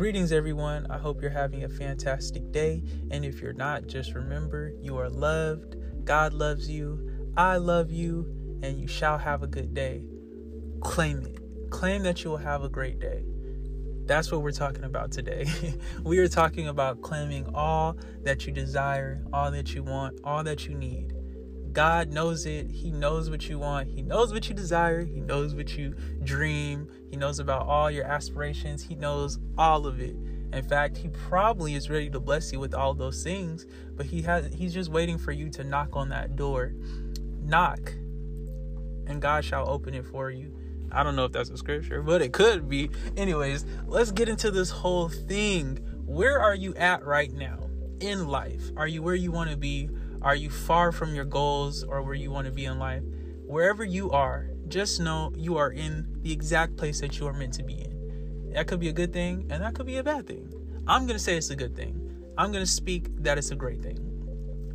Greetings, everyone. I hope you're having a fantastic day. And if you're not, just remember you are loved, God loves you, I love you, and you shall have a good day. Claim it. Claim that you will have a great day. That's what we're talking about today. we are talking about claiming all that you desire, all that you want, all that you need. God knows it. He knows what you want. He knows what you desire. He knows what you dream. He knows about all your aspirations. He knows all of it. In fact, he probably is ready to bless you with all those things, but he has he's just waiting for you to knock on that door. Knock and God shall open it for you. I don't know if that's a scripture, but it could be. Anyways, let's get into this whole thing. Where are you at right now in life? Are you where you want to be? Are you far from your goals or where you want to be in life? Wherever you are, just know you are in the exact place that you are meant to be in. That could be a good thing and that could be a bad thing. I'm going to say it's a good thing. I'm going to speak that it's a great thing.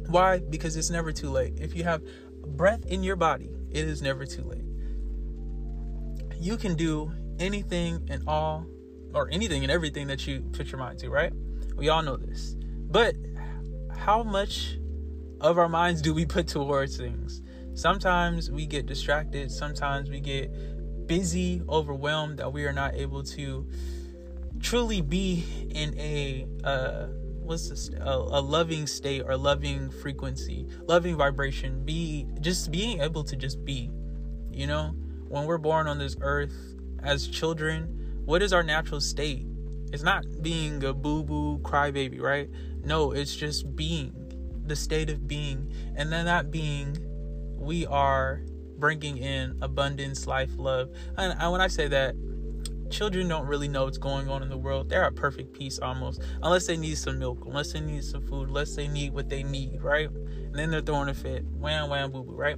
Why? Because it's never too late. If you have breath in your body, it is never too late you can do anything and all or anything and everything that you put your mind to, right? We all know this. But how much of our minds do we put towards things? Sometimes we get distracted, sometimes we get busy, overwhelmed that we are not able to truly be in a uh what's this a, a loving state or loving frequency, loving vibration, be just being able to just be, you know? when we're born on this earth as children, what is our natural state? It's not being a boo boo crybaby, right? No, it's just being, the state of being. And then that being, we are bringing in abundance, life, love. And, when I say that, children don't really know what's going on in the world. They're at perfect peace almost, unless they need some milk, unless they need some food, unless they need what they need, right? And then they're throwing a fit, wham, wham, boo boo, right?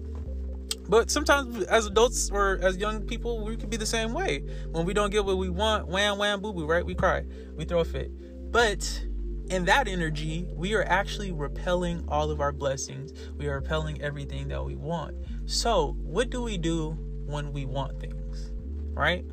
But sometimes as adults or as young people, we can be the same way. When we don't get what we want, wham wham boo boo, right? We cry. We throw a fit. But in that energy, we are actually repelling all of our blessings. We are repelling everything that we want. So, what do we do when we want things? Right?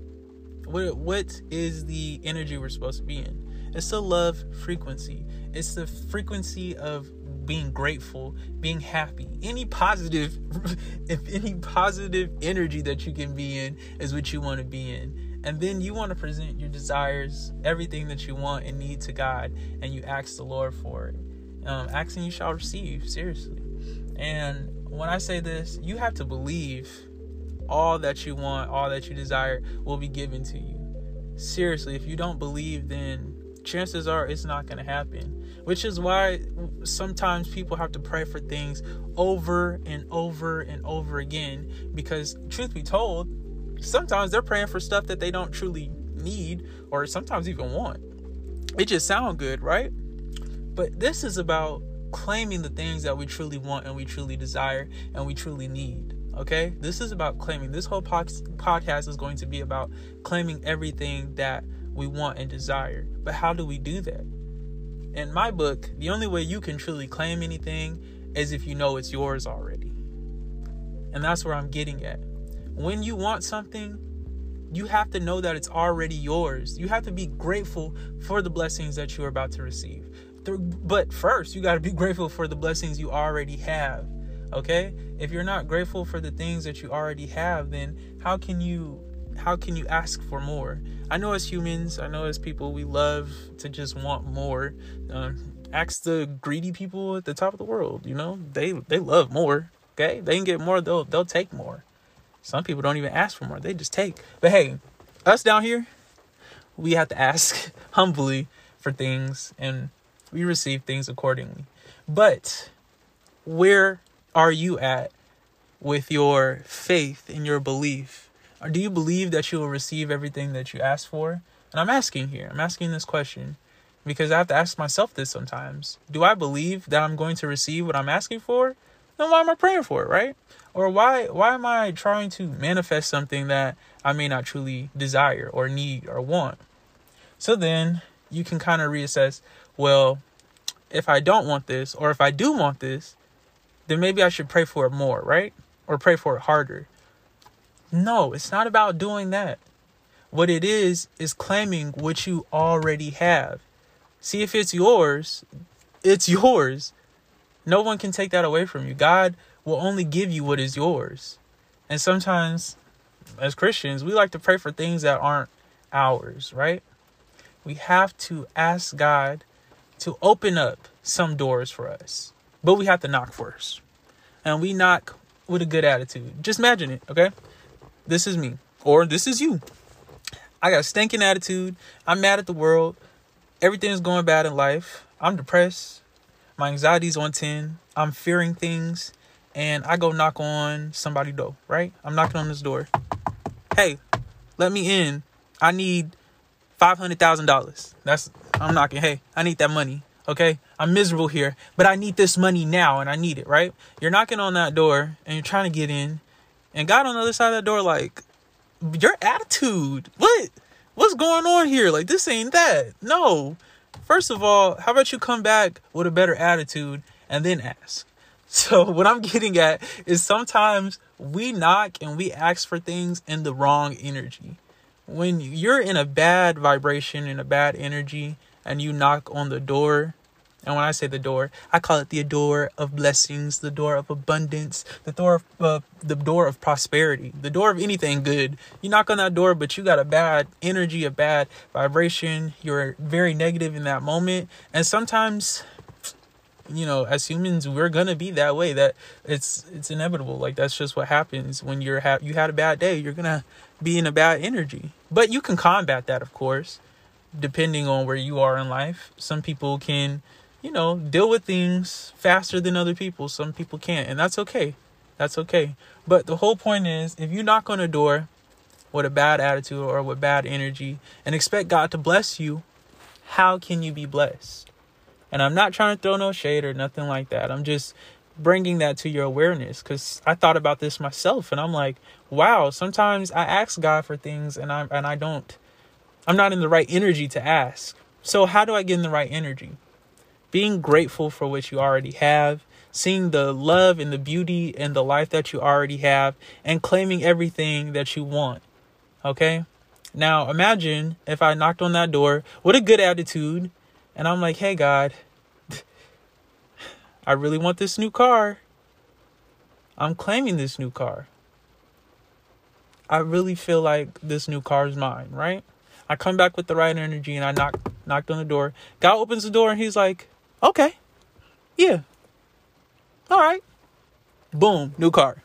What what is the energy we're supposed to be in? It's the love frequency. It's the frequency of being grateful, being happy. Any positive, if any positive energy that you can be in is what you want to be in. And then you want to present your desires, everything that you want and need to God, and you ask the Lord for it. Um, asking you shall receive, seriously. And when I say this, you have to believe all that you want, all that you desire will be given to you. Seriously, if you don't believe, then chances are it's not going to happen. Which is why sometimes people have to pray for things over and over and over again. Because, truth be told, sometimes they're praying for stuff that they don't truly need or sometimes even want. It just sounds good, right? But this is about claiming the things that we truly want and we truly desire and we truly need. Okay? This is about claiming. This whole podcast is going to be about claiming everything that we want and desire. But how do we do that? In my book, the only way you can truly claim anything is if you know it's yours already. And that's where I'm getting at. When you want something, you have to know that it's already yours. You have to be grateful for the blessings that you're about to receive. But first, you got to be grateful for the blessings you already have. Okay? If you're not grateful for the things that you already have, then how can you how can you ask for more? I know as humans, I know as people, we love to just want more. Um, ask the greedy people at the top of the world. You know, they they love more. Okay, they can get more. They'll they'll take more. Some people don't even ask for more; they just take. But hey, us down here, we have to ask humbly for things, and we receive things accordingly. But where are you at with your faith and your belief? Or do you believe that you will receive everything that you ask for? And I'm asking here, I'm asking this question because I have to ask myself this sometimes. Do I believe that I'm going to receive what I'm asking for? Then why am I praying for it, right? Or why why am I trying to manifest something that I may not truly desire or need or want? So then you can kind of reassess, well, if I don't want this or if I do want this, then maybe I should pray for it more, right? Or pray for it harder. No, it's not about doing that. What it is, is claiming what you already have. See, if it's yours, it's yours. No one can take that away from you. God will only give you what is yours. And sometimes, as Christians, we like to pray for things that aren't ours, right? We have to ask God to open up some doors for us, but we have to knock first. And we knock with a good attitude. Just imagine it, okay? This is me, or this is you. I got a stinking attitude. I'm mad at the world. Everything's going bad in life. I'm depressed. My anxiety's on 10. I'm fearing things. And I go knock on somebody door, right? I'm knocking on this door. Hey, let me in. I need $500,000. That's, I'm knocking. Hey, I need that money. Okay. I'm miserable here, but I need this money now and I need it, right? You're knocking on that door and you're trying to get in. And God on the other side of that door, like, your attitude. What? What's going on here? Like, this ain't that. No. First of all, how about you come back with a better attitude and then ask? So, what I'm getting at is sometimes we knock and we ask for things in the wrong energy. When you're in a bad vibration, in a bad energy, and you knock on the door, and when I say the door, I call it the door of blessings, the door of abundance, the door of uh, the door of prosperity, the door of anything good. You knock on that door, but you got a bad energy, a bad vibration. You're very negative in that moment, and sometimes, you know, as humans, we're gonna be that way. That it's it's inevitable. Like that's just what happens when you're ha- you had a bad day. You're gonna be in a bad energy, but you can combat that, of course, depending on where you are in life. Some people can you know, deal with things faster than other people. Some people can't, and that's okay. That's okay. But the whole point is if you knock on a door with a bad attitude or with bad energy and expect God to bless you, how can you be blessed? And I'm not trying to throw no shade or nothing like that. I'm just bringing that to your awareness because I thought about this myself and I'm like, wow, sometimes I ask God for things and I and I don't I'm not in the right energy to ask. So how do I get in the right energy? Being grateful for what you already have, seeing the love and the beauty and the life that you already have, and claiming everything that you want. Okay? Now, imagine if I knocked on that door with a good attitude and I'm like, hey, God, I really want this new car. I'm claiming this new car. I really feel like this new car is mine, right? I come back with the right energy and I knock knocked on the door. God opens the door and he's like, Okay. Yeah. All right. Boom, new car.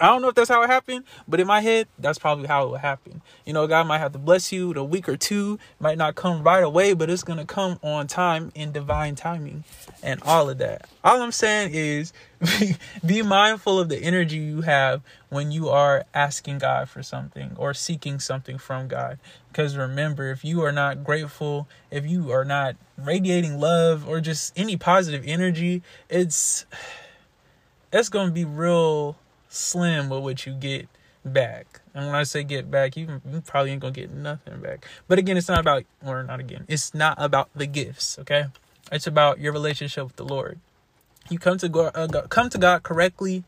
I don't know if that's how it happened, but in my head, that's probably how it would happen. You know, God might have to bless you a week or two, might not come right away, but it's to come on time in divine timing and all of that. All I'm saying is be, be mindful of the energy you have when you are asking God for something or seeking something from God. Because remember, if you are not grateful, if you are not radiating love or just any positive energy, it's it's to be real slim with what you get back. And when I say get back, you, you probably ain't gonna get nothing back. But again, it's not about, or not again, it's not about the gifts. Okay, it's about your relationship with the Lord. You come to God, uh, come to God correctly,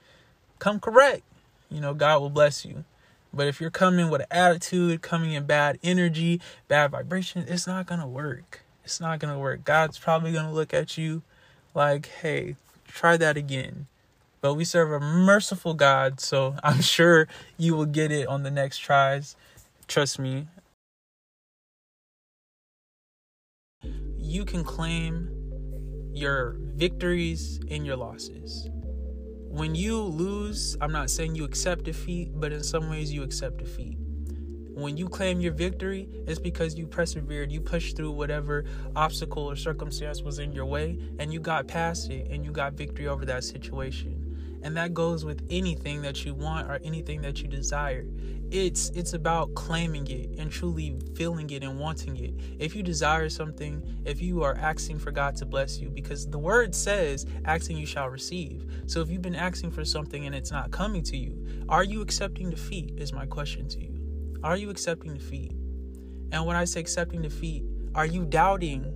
come correct. You know, God will bless you. But if you're coming with an attitude, coming in bad energy, bad vibration, it's not gonna work. It's not gonna work. God's probably gonna look at you like, hey, try that again but we serve a merciful God, so I'm sure you will get it on the next tries. Trust me. You can claim your victories and your losses. When you lose, I'm not saying you accept defeat, but in some ways you accept defeat. When you claim your victory, it's because you persevered, you pushed through whatever obstacle or circumstance was in your way, and you got past it and you got victory over that situation and that goes with anything that you want or anything that you desire. It's it's about claiming it and truly feeling it and wanting it. If you desire something if you are asking for god to bless you because the word says asking you shall receive. So if you've been asking for something and it's not coming to you are you accepting defeat is my question to you. Are you accepting defeat? And when i say accepting defeat are you doubting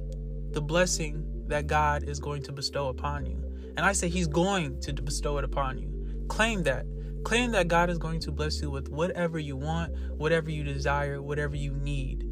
the blessing that god is going to bestow upon you and I say He's going to bestow it upon you. Claim that. Claim that God is going to bless you with whatever you want, whatever you desire, whatever you need.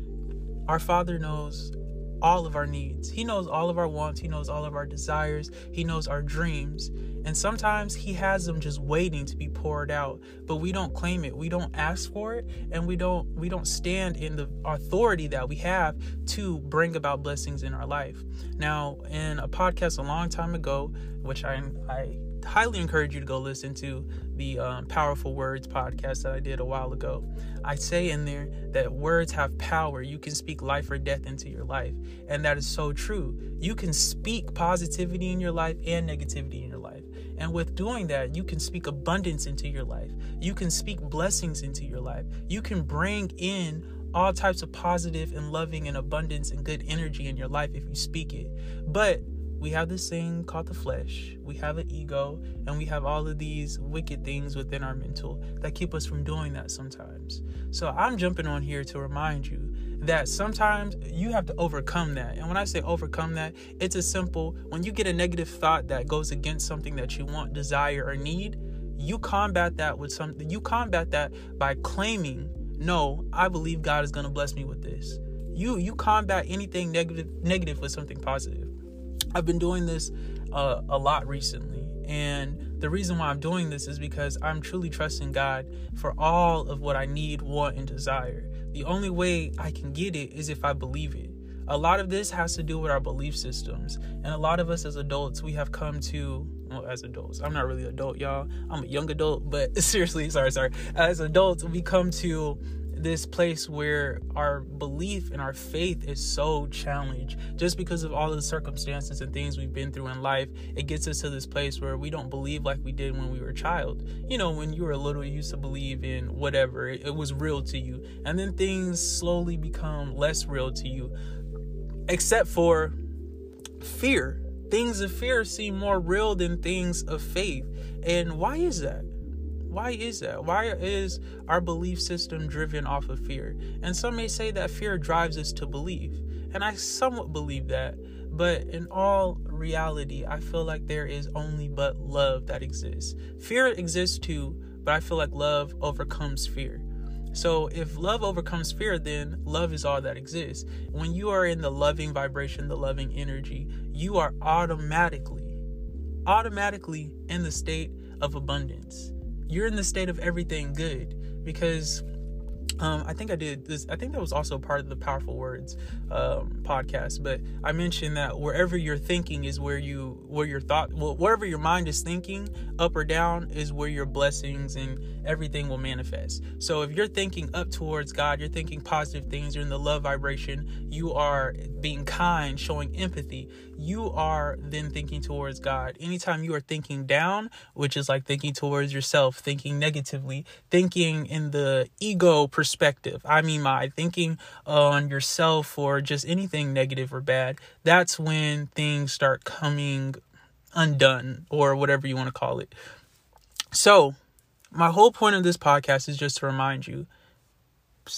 Our Father knows all of our needs. He knows all of our wants. He knows all of our desires. He knows our dreams. And sometimes he has them just waiting to be poured out, but we don't claim it. We don't ask for it and we don't we don't stand in the authority that we have to bring about blessings in our life. Now, in a podcast a long time ago, which I I highly encourage you to go listen to the um, Powerful Words podcast that I did a while ago. I say in there that words have power. You can speak life or death into your life. And that is so true. You can speak positivity in your life and negativity in your life. And with doing that, you can speak abundance into your life. You can speak blessings into your life. You can bring in all types of positive and loving and abundance and good energy in your life if you speak it. But we have this thing called the flesh, we have an ego, and we have all of these wicked things within our mental that keep us from doing that sometimes. So I'm jumping on here to remind you that sometimes you have to overcome that. And when I say overcome that, it's as simple when you get a negative thought that goes against something that you want, desire, or need, you combat that with something, you combat that by claiming, no, I believe God is going to bless me with this. You you combat anything negative negative with something positive. I've been doing this uh, a lot recently. And the reason why I'm doing this is because I'm truly trusting God for all of what I need, want, and desire. The only way I can get it is if I believe it. A lot of this has to do with our belief systems. And a lot of us as adults, we have come to, well, as adults, I'm not really adult, y'all. I'm a young adult, but seriously, sorry, sorry. As adults, we come to this place where our belief and our faith is so challenged. Just because of all the circumstances and things we've been through in life it gets us to this place where we don't believe like we did when we were a child. You know when you were a little you used to believe in whatever it, it was real to you. And then things slowly become less real to you except for fear. Things of fear seem more real than things of faith. And why is that why is that? Why is our belief system driven off of fear? And some may say that fear drives us to believe. And I somewhat believe that. But in all reality, I feel like there is only but love that exists. Fear exists too, but I feel like love overcomes fear. So if love overcomes fear, then love is all that exists. When you are in the loving vibration, the loving energy, you are automatically, automatically in the state of abundance you're in the state of everything good because um, I think I did this. I think that was also part of the Powerful Words um, podcast. But I mentioned that wherever you're thinking is where you, where your thought, well, wherever your mind is thinking, up or down, is where your blessings and everything will manifest. So if you're thinking up towards God, you're thinking positive things, you're in the love vibration, you are being kind, showing empathy, you are then thinking towards God. Anytime you are thinking down, which is like thinking towards yourself, thinking negatively, thinking in the ego perspective, I mean, my thinking on yourself or just anything negative or bad, that's when things start coming undone or whatever you want to call it. So, my whole point of this podcast is just to remind you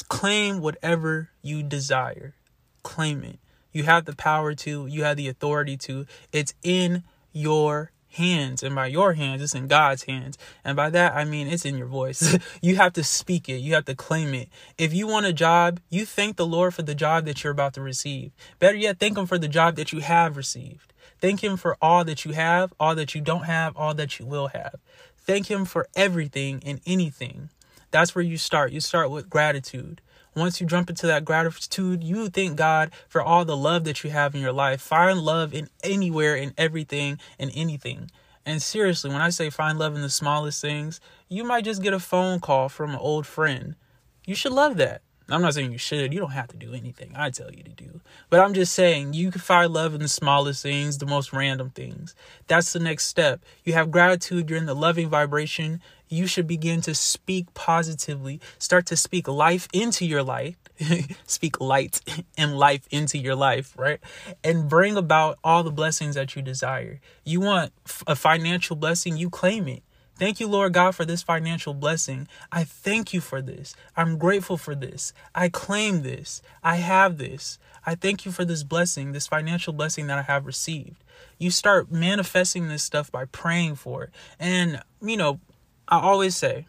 claim whatever you desire. Claim it. You have the power to, you have the authority to. It's in your hands. And by your hands, it's in God's hands. And by that, I mean it's in your voice. you have to speak it, you have to claim it. If you want a job, you thank the Lord for the job that you're about to receive. Better yet, thank Him for the job that you have received. Thank Him for all that you have, all that you don't have, all that you will have. Thank Him for everything and anything. That's where you start. You start with gratitude. Once you jump into that gratitude, you thank God for all the love that you have in your life. Find love in anywhere, in everything, and anything. And seriously, when I say find love in the smallest things, you might just get a phone call from an old friend. You should love that. I'm not saying you should. You don't have to do anything I tell you to do. But I'm just saying you can find love in the smallest things, the most random things. That's the next step. You have gratitude, you're in the loving vibration. You should begin to speak positively. Start to speak life into your life. speak light and life into your life, right? And bring about all the blessings that you desire. You want a financial blessing, you claim it. Thank you, Lord God, for this financial blessing. I thank you for this. I'm grateful for this. I claim this. I have this. I thank you for this blessing, this financial blessing that I have received. You start manifesting this stuff by praying for it. And, you know, I always say,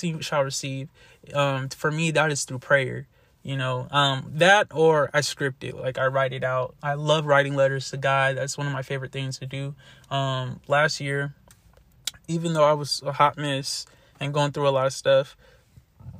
you shall receive. Um, for me, that is through prayer. You know, um, that or I script it, like I write it out. I love writing letters to God. That's one of my favorite things to do. Um, last year, even though I was a hot mess and going through a lot of stuff,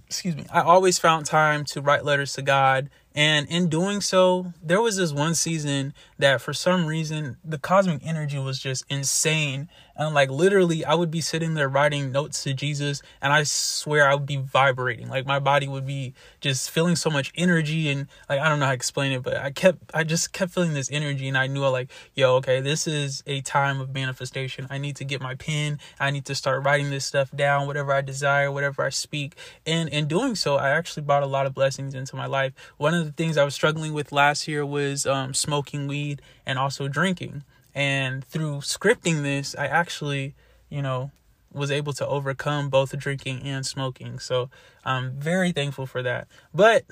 excuse me, I always found time to write letters to God and in doing so, there was this one season that for some reason the cosmic energy was just insane. And like literally, I would be sitting there writing notes to Jesus, and I swear I would be vibrating. Like my body would be just feeling so much energy, and like I don't know how to explain it, but I kept, I just kept feeling this energy, and I knew like, yo, okay, this is a time of manifestation. I need to get my pen. I need to start writing this stuff down, whatever I desire, whatever I speak. And in doing so, I actually brought a lot of blessings into my life. One of of the things I was struggling with last year was um, smoking weed and also drinking. And through scripting this, I actually, you know, was able to overcome both drinking and smoking. So I'm very thankful for that. But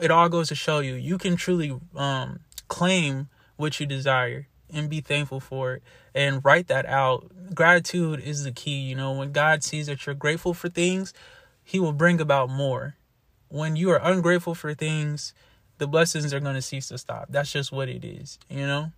it all goes to show you, you can truly um, claim what you desire and be thankful for it and write that out. Gratitude is the key. You know, when God sees that you're grateful for things, He will bring about more when you are ungrateful for things, the blessings are going to cease to stop. That's just what it is, you know?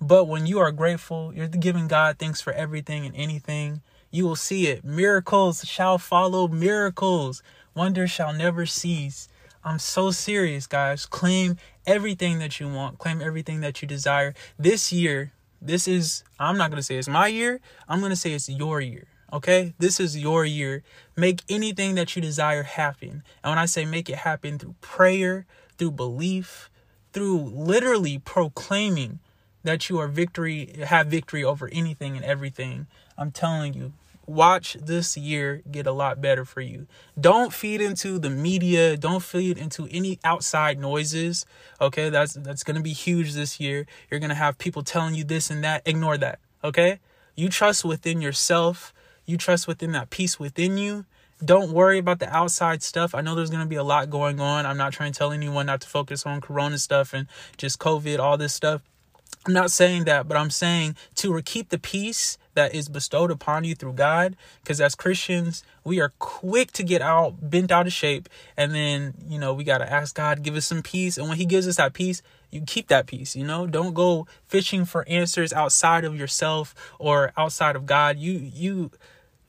But when you are grateful, you're giving God thanks for everything and anything, you will see it. Miracles shall follow miracles. Wonders shall never cease. I'm so serious, guys. Claim everything that you want, claim everything that you desire. This year, this is, I'm not going to say it's my year, I'm going to say it's your year. Okay? This is your year. Make anything that you desire happen. And when I say make it happen through prayer, through belief, through literally proclaiming that you are victory have victory over anything and everything. I'm telling you, watch this year get a lot better for you. Don't feed into the media, don't feed into any outside noises. Okay? That's that's going to be huge this year. You're going to have people telling you this and that. Ignore that. Okay? You trust within yourself you trust within that peace within you. Don't worry about the outside stuff. I know there's going to be a lot going on. I'm not trying to tell anyone not to focus on corona stuff and just COVID, all this stuff. I'm not saying that, but I'm saying to keep the peace that is bestowed upon you through God. Because as Christians, we are quick to get out, bent out of shape. And then, you know, we got to ask God, give us some peace. And when He gives us that peace, you keep that peace, you know? Don't go fishing for answers outside of yourself or outside of God. You, you,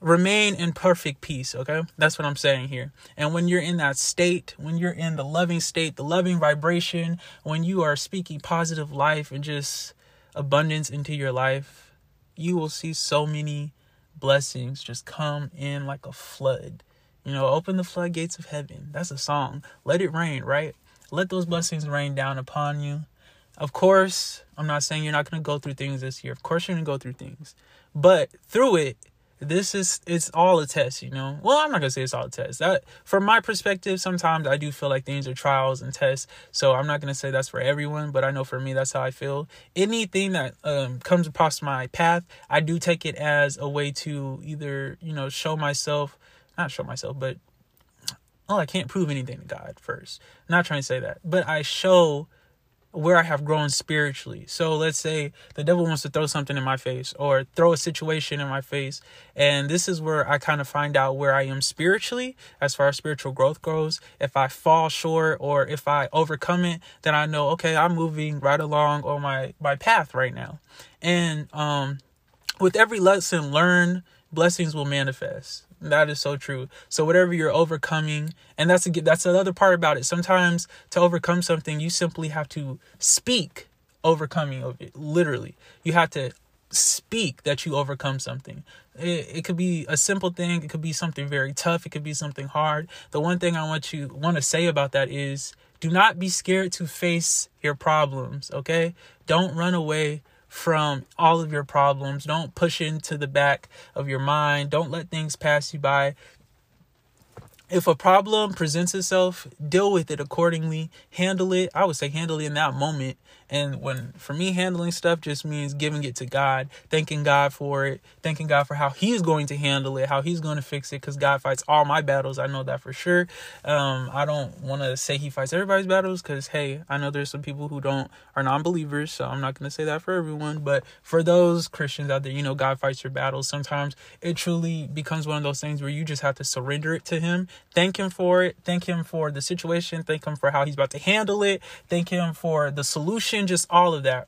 remain in perfect peace okay? That's what i'm saying here. And when you're in that state when you're in the loving state the loving vibration when you are speaking positive life and just abundance into your life you will see so many blessings just come in like a flood. You know open the floodgates of heaven. That's a song. Let it rain right? Let those blessings rain down upon you. Of course i'm not saying you're not going to go through things this year. Of course you're going to go through things. But through it this is it's all a test you know? Well i'm not gonna say it's all a test. That from my perspective sometimes i do feel like things are trials and tests. So i'm not gonna say that's for everyone but i know for me that's how i feel. Anything that um, comes across my path i do take it as a way to either you know show myself not show myself but oh i can't prove anything to god first. I'm not trying to say that but i show where I have grown spiritually. So let's say the devil wants to throw something in my face or throw a situation in my face. And this is where I kind of find out where I am spiritually as far as spiritual growth goes. If I fall short or if I overcome it, then I know, okay, I'm moving right along on my, my path right now. And um, with every lesson learned, blessings will manifest. That is so true. So whatever you're overcoming, and that's a, that's another part about it. Sometimes to overcome something, you simply have to speak overcoming of it. Literally, you have to speak that you overcome something. It, it could be a simple thing. It could be something very tough. It could be something hard. The one thing I want you want to say about that is do not be scared to face your problems. Okay, don't run away from all of your problems. Don't push into the back of your mind. Don't let things pass you by. If a problem presents itself, deal with it accordingly, handle it. I would say handle it in that moment. And when for me, handling stuff just means giving it to God, thanking God for it, thanking God for how He's going to handle it, how He's going to fix it, because God fights all my battles. I know that for sure. Um, I don't want to say He fights everybody's battles, because hey, I know there's some people who don't are non-believers, so I'm not going to say that for everyone. But for those Christians out there, you know, God fights your battles. Sometimes it truly becomes one of those things where you just have to surrender it to Him Thank him for it. Thank him for the situation. Thank him for how he's about to handle it. Thank him for the solution, just all of that.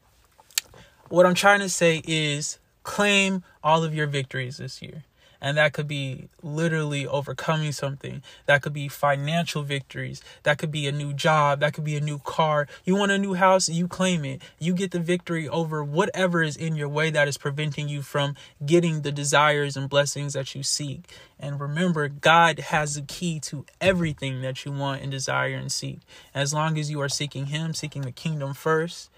What I'm trying to say is claim all of your victories this year. And that could be literally overcoming something. That could be financial victories. That could be a new job. That could be a new car. You want a new house, you claim it. You get the victory over whatever is in your way that is preventing you from getting the desires and blessings that you seek. And remember, God has the key to everything that you want and desire and seek. As long as you are seeking Him, seeking the kingdom first,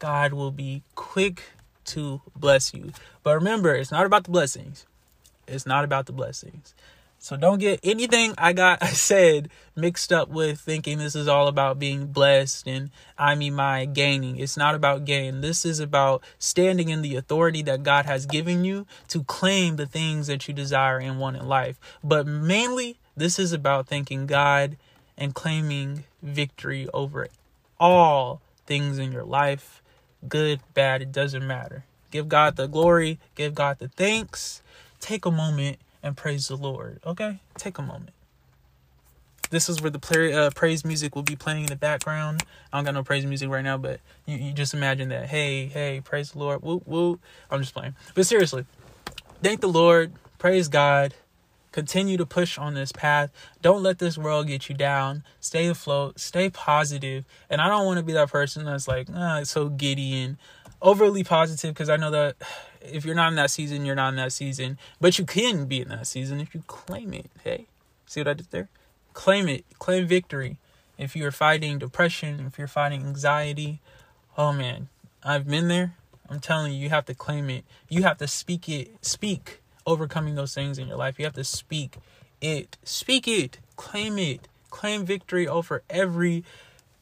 God will be quick to bless you. But remember, it's not about the blessings. It's not about the blessings. So don't get anything I got I said mixed up with thinking this is all about being blessed and I mean my gaining. It's not about gain. This is about standing in the authority that God has given you to claim the things that you desire and want in life. But mainly this is about thanking God and claiming victory over all things in your life. Good, bad, it doesn't matter. Give God the glory, give God the thanks take a moment and praise the Lord. Okay? Take a moment. This is where the play, uh, praise music will be playing in the background. I don't got no praise music right now, but you, you just imagine that. Hey, hey, praise the Lord. Woo, woo. I'm just playing. But seriously, thank the Lord. Praise God. Continue to push on this path. Don't let this world get you down. Stay afloat. Stay positive. And I don't want to be that person that's like, ah, it's so giddy and overly positive because I know that if you're not in that season, you're not in that season. But you can be in that season if you claim it. Hey, see what I did there? Claim it. Claim victory. If you're fighting depression, if you're fighting anxiety, oh man, I've been there. I'm telling you, you have to claim it. You have to speak it. Speak overcoming those things in your life. You have to speak it. Speak it. Claim it. Claim victory over every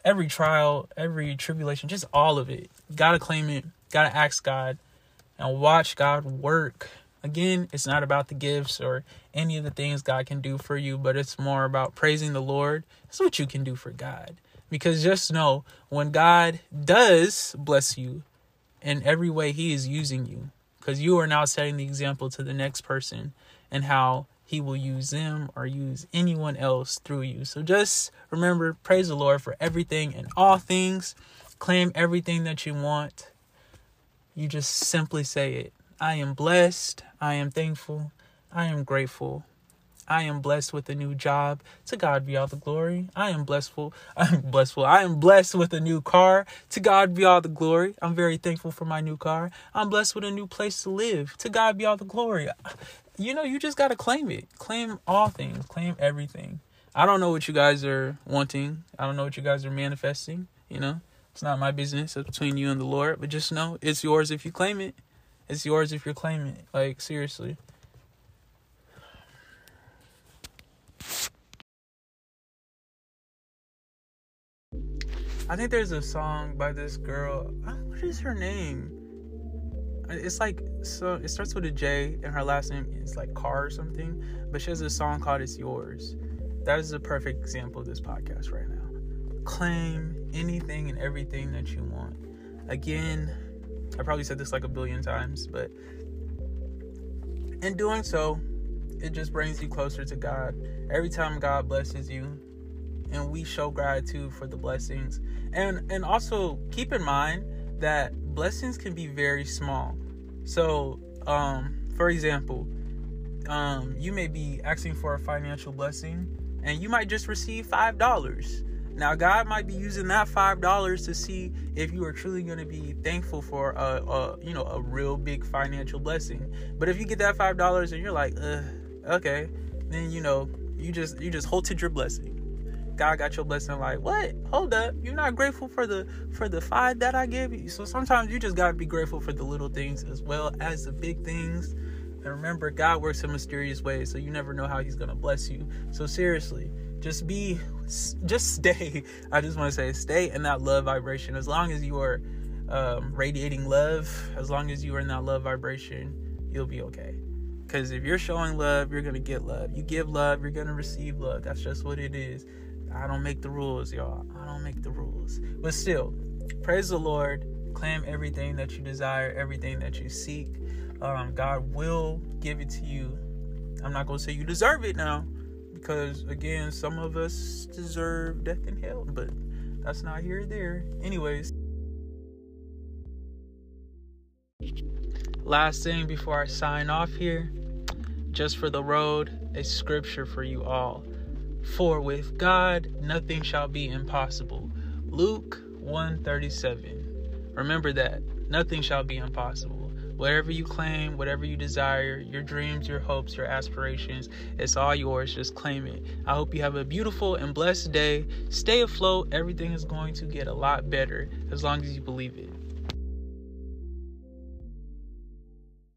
every trial, every tribulation, just all of it. Gotta claim it. Gotta ask God and watch God work. Again, it's not about the gifts or any of the things God can do for you, but it's more about praising the Lord. That's what you can do for God. Because just know when God does bless you in every way, He is using you. Because you are now setting the example to the next person and how He will use them or use anyone else through you. So just remember, praise the Lord for everything and all things. Claim everything that you want you just simply say it. I am blessed. I am thankful. I am grateful. I am blessed with a new job. To God be all the glory. I am blessful. I'm blessful. I am blessed with a new car. To God be all the glory. I'm very thankful for my new car. I'm blessed with a new place to live. To God be all the glory. You know, you just got to claim it. Claim all things. Claim everything. I don't know what you guys are wanting. I don't know what you guys are manifesting, you know. It's not my business. It's between you and the Lord. But just know it's yours if you claim it. It's yours if you're claiming it. Like, seriously. I think there's a song by this girl. Uh, what is her name? It's like so. It starts with a J, and her last name is like Carr or something. But she has a song called "It's Yours." That is a perfect example of this podcast right now claim anything and everything that you want. Again, I probably said this like a billion times, but in doing so, it just brings you closer to God. Every time God blesses you, and we show gratitude for the blessings. And and also keep in mind that blessings can be very small. So, um, for example, um, you may be asking for a financial blessing and you might just receive five dollars now, God might be using that five dollars to see if you are truly going to be thankful for a, a, you know a real big financial blessing. But if you get that five dollars and you're like, okay, then you know you just you just halted your blessing. God got your blessing. Like what? Hold up, you're not grateful for the for the five that I gave you. So sometimes you just gotta be grateful for the little things as well as the big things. And remember, God works in mysterious ways, so you never know how He's gonna bless you. So seriously, just be, just stay. I just want to say, stay in that love vibration. As long as you are um, radiating love, as long as you are in that love vibration, you'll be okay. Because if you're showing love, you're gonna get love. You give love, you're gonna receive love. That's just what it is. I don't make the rules, y'all. I don't make the rules. But still, praise the Lord. Claim everything that you desire, everything that you seek. Um, God will give it to you. I'm not gonna say you deserve it now, because again, some of us deserve death and hell, but that's not here or there. Anyways. Last thing before I sign off here, just for the road, a scripture for you all. For with God nothing shall be impossible. Luke 137. Remember that. Nothing shall be impossible. Whatever you claim, whatever you desire, your dreams, your hopes, your aspirations, it's all yours. Just claim it. I hope you have a beautiful and blessed day. Stay afloat. Everything is going to get a lot better as long as you believe it.